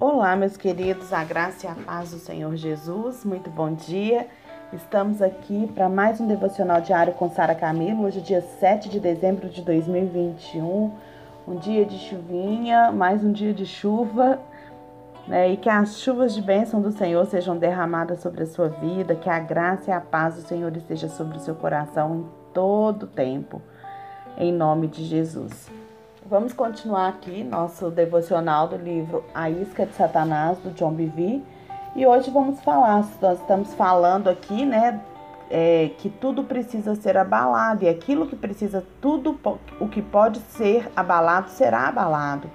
Olá, meus queridos, a graça e a paz do Senhor Jesus, muito bom dia. Estamos aqui para mais um devocional diário com Sara Camilo, hoje, dia 7 de dezembro de 2021, um dia de chuvinha, mais um dia de chuva, né? E que as chuvas de bênção do Senhor sejam derramadas sobre a sua vida, que a graça e a paz do Senhor esteja sobre o seu coração em todo o tempo, em nome de Jesus. Vamos continuar aqui nosso devocional do livro A Isca de Satanás, do John Bevere. E hoje vamos falar, nós estamos falando aqui, né, é, que tudo precisa ser abalado e aquilo que precisa, tudo o que pode ser abalado será abalado.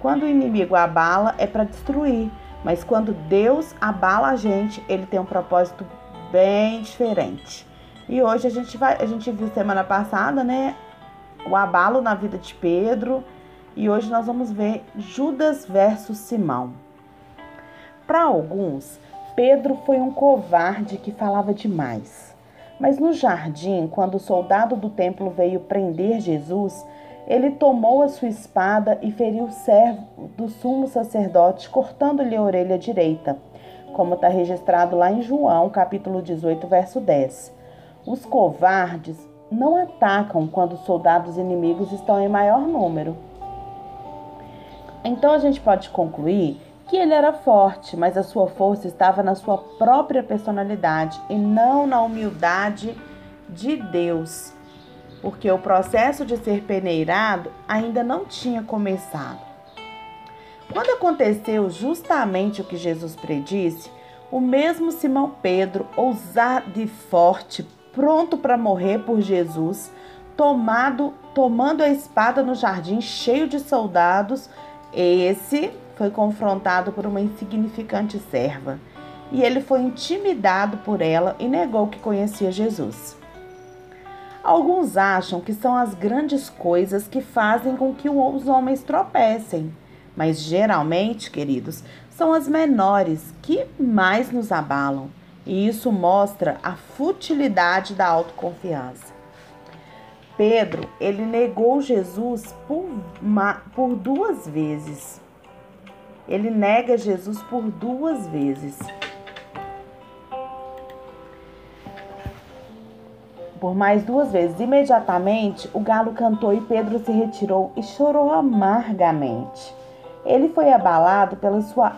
Quando o inimigo abala é para destruir, mas quando Deus abala a gente, ele tem um propósito bem diferente. E hoje a gente vai, a gente viu semana passada, né, o abalo na vida de Pedro e hoje nós vamos ver Judas versus Simão. Para alguns, Pedro foi um covarde que falava demais. Mas no jardim, quando o soldado do templo veio prender Jesus, ele tomou a sua espada e feriu o servo do sumo sacerdote, cortando-lhe a orelha direita, como está registrado lá em João, capítulo 18, verso 10. Os covardes não atacam quando soldados inimigos estão em maior número. Então a gente pode concluir que ele era forte, mas a sua força estava na sua própria personalidade e não na humildade de Deus, porque o processo de ser peneirado ainda não tinha começado. Quando aconteceu justamente o que Jesus predisse, o mesmo Simão Pedro, ousado e forte, pronto para morrer por Jesus, tomado, tomando a espada no jardim cheio de soldados, esse foi confrontado por uma insignificante serva. E ele foi intimidado por ela e negou que conhecia Jesus. Alguns acham que são as grandes coisas que fazem com que os homens tropecem, mas geralmente, queridos, são as menores que mais nos abalam. E isso mostra a futilidade da autoconfiança. Pedro, ele negou Jesus por, uma, por duas vezes. Ele nega Jesus por duas vezes. Por mais duas vezes. Imediatamente, o galo cantou e Pedro se retirou e chorou amargamente. Ele foi abalado pela sua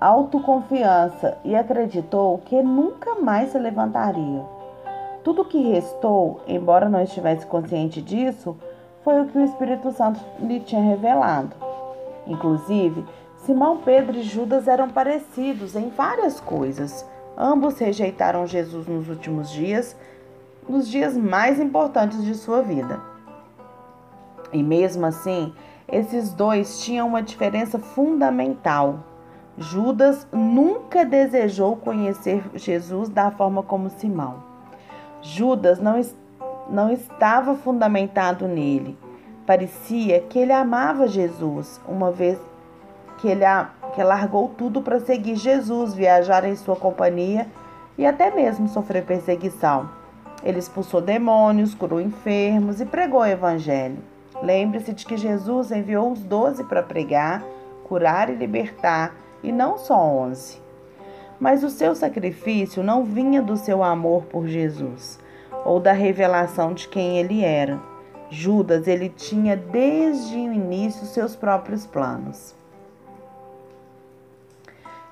autoconfiança e acreditou que nunca mais se levantaria. Tudo que restou, embora não estivesse consciente disso, foi o que o Espírito Santo lhe tinha revelado. Inclusive, Simão Pedro e Judas eram parecidos em várias coisas. Ambos rejeitaram Jesus nos últimos dias, nos dias mais importantes de sua vida. E mesmo assim, esses dois tinham uma diferença fundamental. Judas nunca desejou conhecer Jesus da forma como Simão. Judas não, não estava fundamentado nele. Parecia que ele amava Jesus, uma vez que ele que largou tudo para seguir Jesus, viajar em sua companhia e até mesmo sofrer perseguição. Ele expulsou demônios, curou enfermos e pregou o evangelho. Lembre-se de que Jesus enviou os doze para pregar, curar e libertar, e não só onze. Mas o seu sacrifício não vinha do seu amor por Jesus ou da revelação de quem ele era. Judas, ele tinha desde o início seus próprios planos.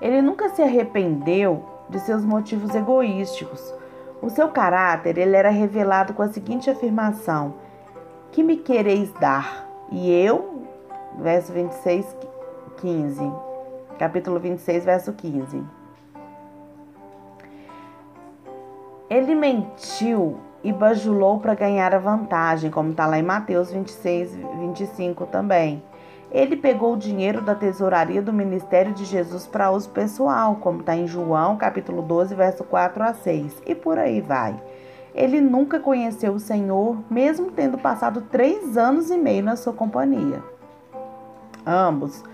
Ele nunca se arrependeu de seus motivos egoísticos. O seu caráter ele era revelado com a seguinte afirmação: que me quereis dar? E eu, verso 26, 15. Capítulo 26, verso 15. Ele mentiu e bajulou para ganhar a vantagem, como está lá em Mateus 26, 25 também. Ele pegou o dinheiro da tesouraria do ministério de Jesus para uso pessoal, como está em João, capítulo 12, verso 4 a 6. E por aí vai. Ele nunca conheceu o Senhor, mesmo tendo passado três anos e meio na sua companhia. Ambos,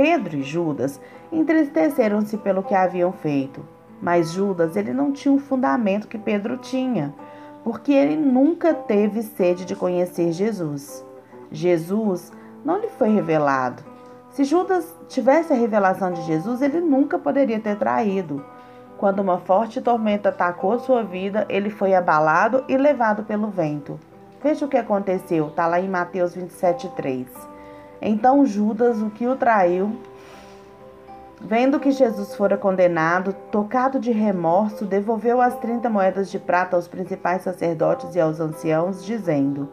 Pedro e Judas, entristeceram-se pelo que haviam feito. Mas Judas, ele não tinha o fundamento que Pedro tinha, porque ele nunca teve sede de conhecer Jesus. Jesus não lhe foi revelado. Se Judas tivesse a revelação de Jesus, ele nunca poderia ter traído. Quando uma forte tormenta atacou sua vida, ele foi abalado e levado pelo vento. Veja o que aconteceu, está lá em Mateus 27,3. Então Judas, o que o traiu, vendo que Jesus fora condenado, tocado de remorso, devolveu as trinta moedas de prata aos principais sacerdotes e aos anciãos, dizendo: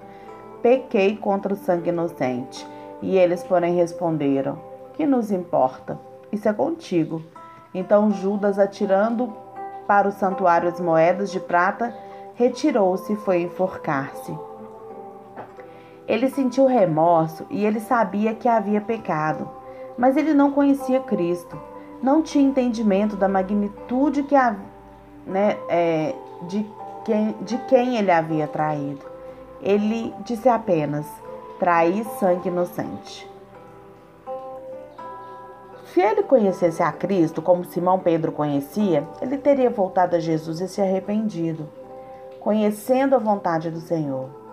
Pequei contra o sangue inocente. E eles, porém, responderam: Que nos importa? Isso é contigo. Então Judas, atirando para o santuário as moedas de prata, retirou-se e foi enforcar-se. Ele sentiu remorso e ele sabia que havia pecado, mas ele não conhecia Cristo, não tinha entendimento da magnitude que a, né, é, de, quem, de quem ele havia traído. Ele disse apenas: trair sangue inocente. Se ele conhecesse a Cristo como Simão Pedro conhecia, ele teria voltado a Jesus e se arrependido, conhecendo a vontade do Senhor.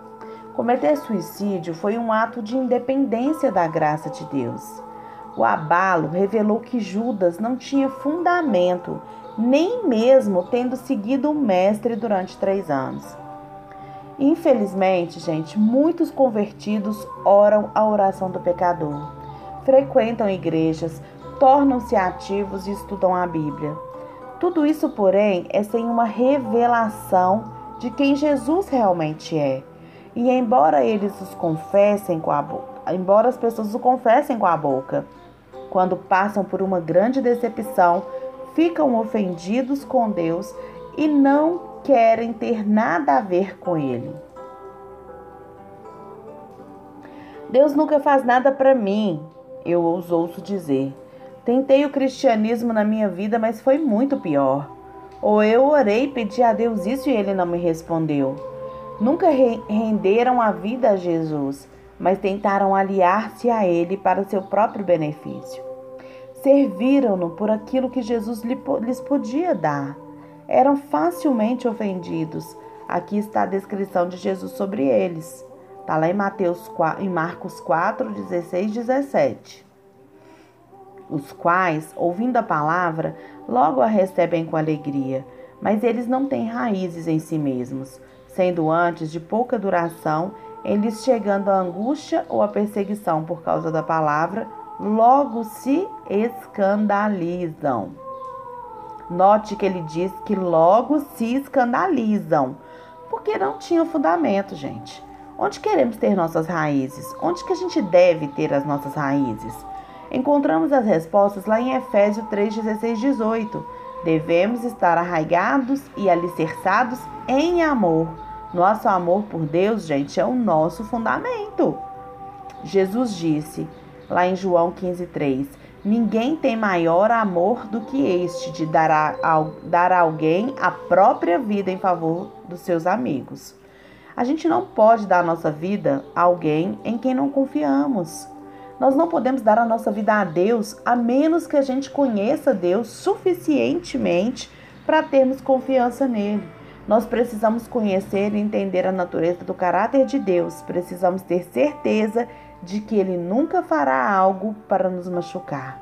Cometer suicídio foi um ato de independência da graça de Deus. O abalo revelou que Judas não tinha fundamento, nem mesmo tendo seguido o Mestre durante três anos. Infelizmente, gente, muitos convertidos oram a oração do pecador, frequentam igrejas, tornam-se ativos e estudam a Bíblia. Tudo isso, porém, é sem uma revelação de quem Jesus realmente é. E embora eles os confessem com a boca, embora as pessoas o confessem com a boca, quando passam por uma grande decepção, ficam ofendidos com Deus e não querem ter nada a ver com ele. Deus nunca faz nada para mim, eu os ouço dizer. Tentei o cristianismo na minha vida, mas foi muito pior. Ou eu orei e pedi a Deus isso e ele não me respondeu. Nunca renderam a vida a Jesus, mas tentaram aliar-se a ele para seu próprio benefício. Serviram-no por aquilo que Jesus lhes podia dar eram facilmente ofendidos. Aqui está a descrição de Jesus sobre eles. Está lá em, Mateus, em Marcos 4, 16, 17. Os quais, ouvindo a palavra, logo a recebem com alegria, mas eles não têm raízes em si mesmos, sendo antes de pouca duração, eles chegando à angústia ou à perseguição por causa da palavra, logo se escandalizam. Note que ele diz que logo se escandalizam, porque não tinham fundamento, gente. Onde queremos ter nossas raízes? Onde que a gente deve ter as nossas raízes? Encontramos as respostas lá em Efésios 3, 16, 18. Devemos estar arraigados e alicerçados em amor. Nosso amor por Deus, gente, é o nosso fundamento. Jesus disse, lá em João 15, 3, Ninguém tem maior amor do que este de dar a, dar a alguém a própria vida em favor dos seus amigos. A gente não pode dar a nossa vida a alguém em quem não confiamos. Nós não podemos dar a nossa vida a Deus a menos que a gente conheça Deus suficientemente para termos confiança nele. Nós precisamos conhecer e entender a natureza do caráter de Deus. Precisamos ter certeza de que ele nunca fará algo para nos machucar.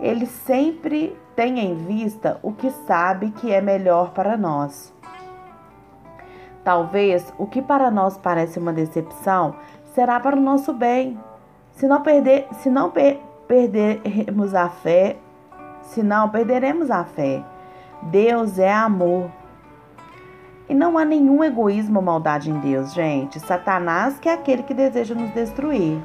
Ele sempre tem em vista o que sabe que é melhor para nós. Talvez o que para nós parece uma decepção será para o nosso bem. Se não perder, se não per perdermos a fé, se não perderemos a fé. Deus é amor. E não há nenhum egoísmo ou maldade em Deus, gente. Satanás que é aquele que deseja nos destruir.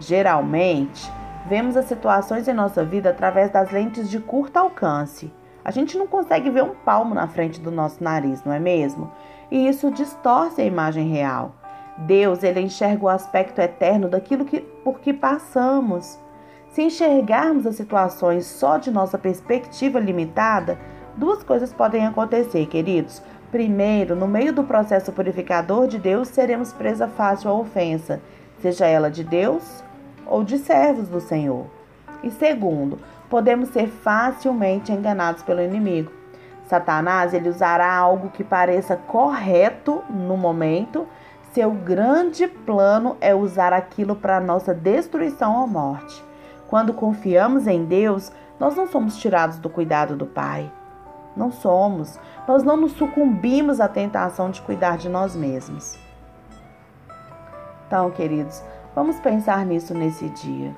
Geralmente, vemos as situações em nossa vida através das lentes de curto alcance. A gente não consegue ver um palmo na frente do nosso nariz, não é mesmo? E isso distorce a imagem real. Deus, ele enxerga o aspecto eterno daquilo que, por que passamos. Se enxergarmos as situações só de nossa perspectiva limitada, duas coisas podem acontecer, queridos. Primeiro, no meio do processo purificador de Deus, seremos presa fácil à ofensa, seja ela de Deus ou de servos do Senhor. E segundo, podemos ser facilmente enganados pelo inimigo. Satanás ele usará algo que pareça correto no momento, seu grande plano é usar aquilo para nossa destruição ou morte. Quando confiamos em Deus, nós não somos tirados do cuidado do Pai. Não somos. Nós não nos sucumbimos à tentação de cuidar de nós mesmos. Então, queridos, vamos pensar nisso nesse dia.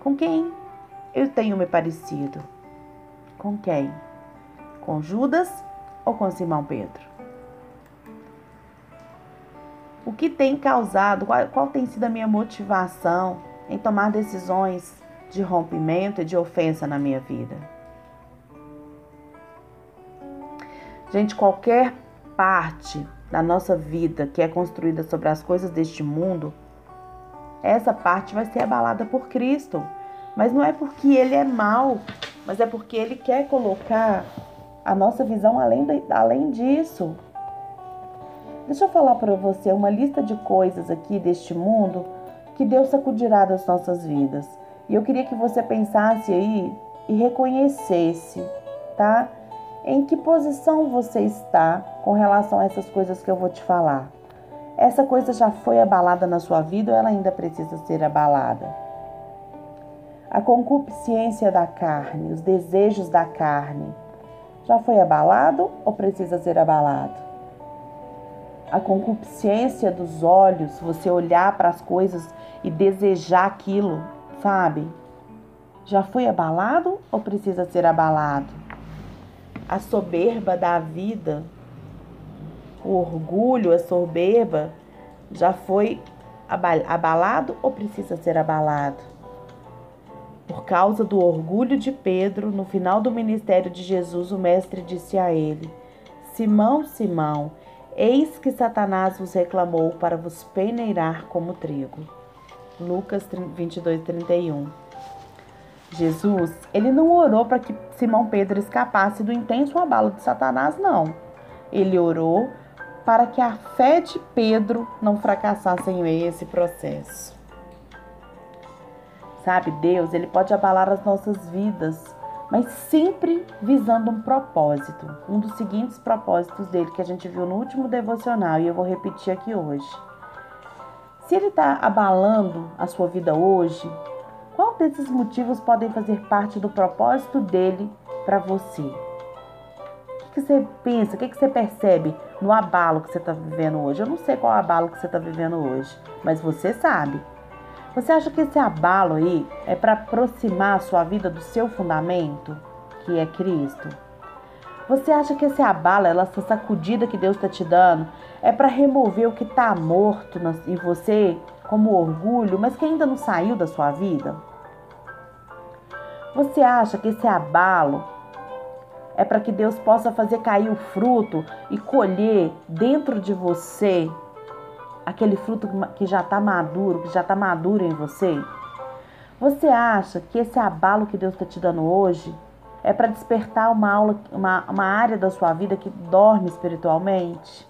Com quem eu tenho me parecido? Com quem? Com Judas ou com Simão Pedro? O que tem causado, qual, qual tem sido a minha motivação em tomar decisões de rompimento e de ofensa na minha vida? Gente, qualquer parte da nossa vida que é construída sobre as coisas deste mundo, essa parte vai ser abalada por Cristo. Mas não é porque ele é mal, mas é porque ele quer colocar a nossa visão além, de, além disso. Deixa eu falar para você uma lista de coisas aqui deste mundo que Deus sacudirá das nossas vidas. E eu queria que você pensasse aí e reconhecesse, tá? Em que posição você está com relação a essas coisas que eu vou te falar? Essa coisa já foi abalada na sua vida ou ela ainda precisa ser abalada? A concupiscência da carne, os desejos da carne, já foi abalado ou precisa ser abalado? A concupiscência dos olhos, você olhar para as coisas e desejar aquilo, sabe? Já foi abalado ou precisa ser abalado? a soberba da vida, o orgulho, a soberba, já foi abalado ou precisa ser abalado? Por causa do orgulho de Pedro, no final do ministério de Jesus, o Mestre disse a ele: Simão, Simão, eis que Satanás vos reclamou para vos peneirar como trigo. Lucas 22, 31. Jesus, ele não orou para que Simão Pedro escapasse do intenso abalo de Satanás, não. Ele orou para que a fé de Pedro não fracassasse em meio a esse processo. Sabe, Deus, ele pode abalar as nossas vidas, mas sempre visando um propósito. Um dos seguintes propósitos dele que a gente viu no último devocional e eu vou repetir aqui hoje. Se ele está abalando a sua vida hoje, qual desses motivos podem fazer parte do propósito dele para você? O que, você pensa, o que, você percebe no abalo que você está vivendo hoje? Eu não sei qual abalo que você está vivendo hoje, mas você sabe. Você acha que esse abalo aí é para aproximar a sua vida do seu fundamento, que é Cristo? Você acha que esse abalo, essa sacudida que Deus está te dando, é para remover o que está morto em você, como orgulho, mas que ainda não saiu da sua vida? Você acha que esse abalo é para que Deus possa fazer cair o fruto e colher dentro de você aquele fruto que já está maduro, que já está maduro em você? Você acha que esse abalo que Deus está te dando hoje é para despertar uma aula, uma, uma área da sua vida que dorme espiritualmente?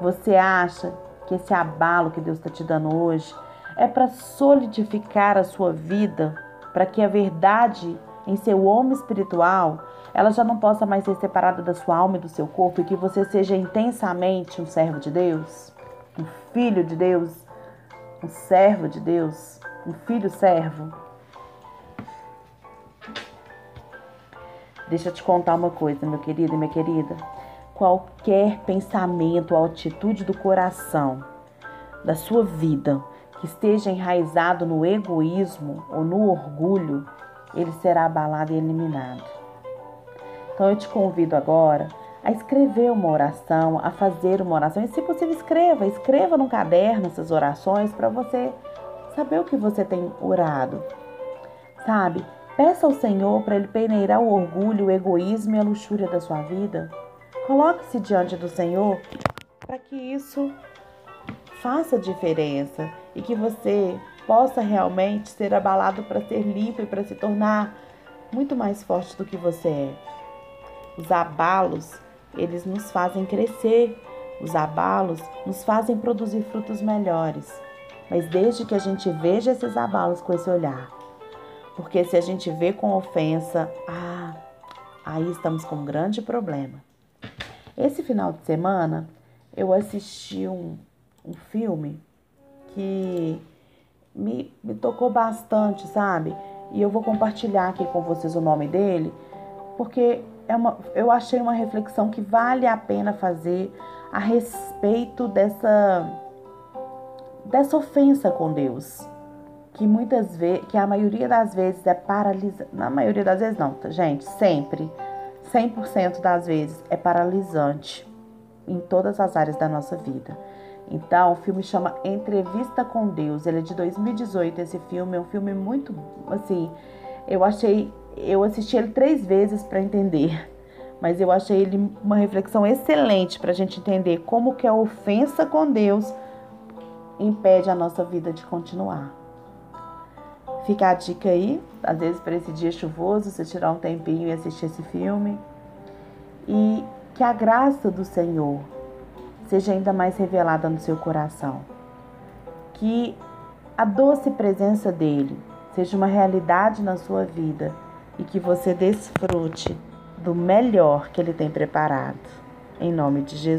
Você acha que esse abalo que Deus está te dando hoje é para solidificar a sua vida, para que a verdade em seu homem espiritual ela já não possa mais ser separada da sua alma e do seu corpo e que você seja intensamente um servo de Deus, um filho de Deus, um servo de Deus, um filho servo. Deixa eu te contar uma coisa, meu querido e minha querida qualquer pensamento ou atitude do coração, da sua vida, que esteja enraizado no egoísmo ou no orgulho, ele será abalado e eliminado. Então eu te convido agora a escrever uma oração, a fazer uma oração. E se possível, escreva, escreva no caderno essas orações para você saber o que você tem orado. Sabe? Peça ao Senhor para Ele peneirar o orgulho, o egoísmo e a luxúria da sua vida. Coloque-se diante do Senhor para que isso faça diferença e que você possa realmente ser abalado para ser limpo e para se tornar muito mais forte do que você é. Os abalos, eles nos fazem crescer. Os abalos nos fazem produzir frutos melhores. Mas desde que a gente veja esses abalos com esse olhar. Porque se a gente vê com ofensa, ah, aí estamos com um grande problema. Esse final de semana eu assisti um, um filme que me, me tocou bastante, sabe? E eu vou compartilhar aqui com vocês o nome dele, porque é uma, eu achei uma reflexão que vale a pena fazer a respeito dessa, dessa ofensa com Deus. Que muitas vezes, que a maioria das vezes é paralisante. Na maioria das vezes não, tá, gente? Sempre. 100% das vezes é paralisante em todas as áreas da nossa vida. Então, o filme chama Entrevista com Deus. Ele é de 2018. Esse filme é um filme muito, assim, eu achei, eu assisti ele três vezes para entender, mas eu achei ele uma reflexão excelente para a gente entender como que a ofensa com Deus impede a nossa vida de continuar. Fica a dica aí, às vezes para esse dia chuvoso, você tirar um tempinho e assistir esse filme. E que a graça do Senhor seja ainda mais revelada no seu coração. Que a doce presença dele seja uma realidade na sua vida e que você desfrute do melhor que ele tem preparado. Em nome de Jesus.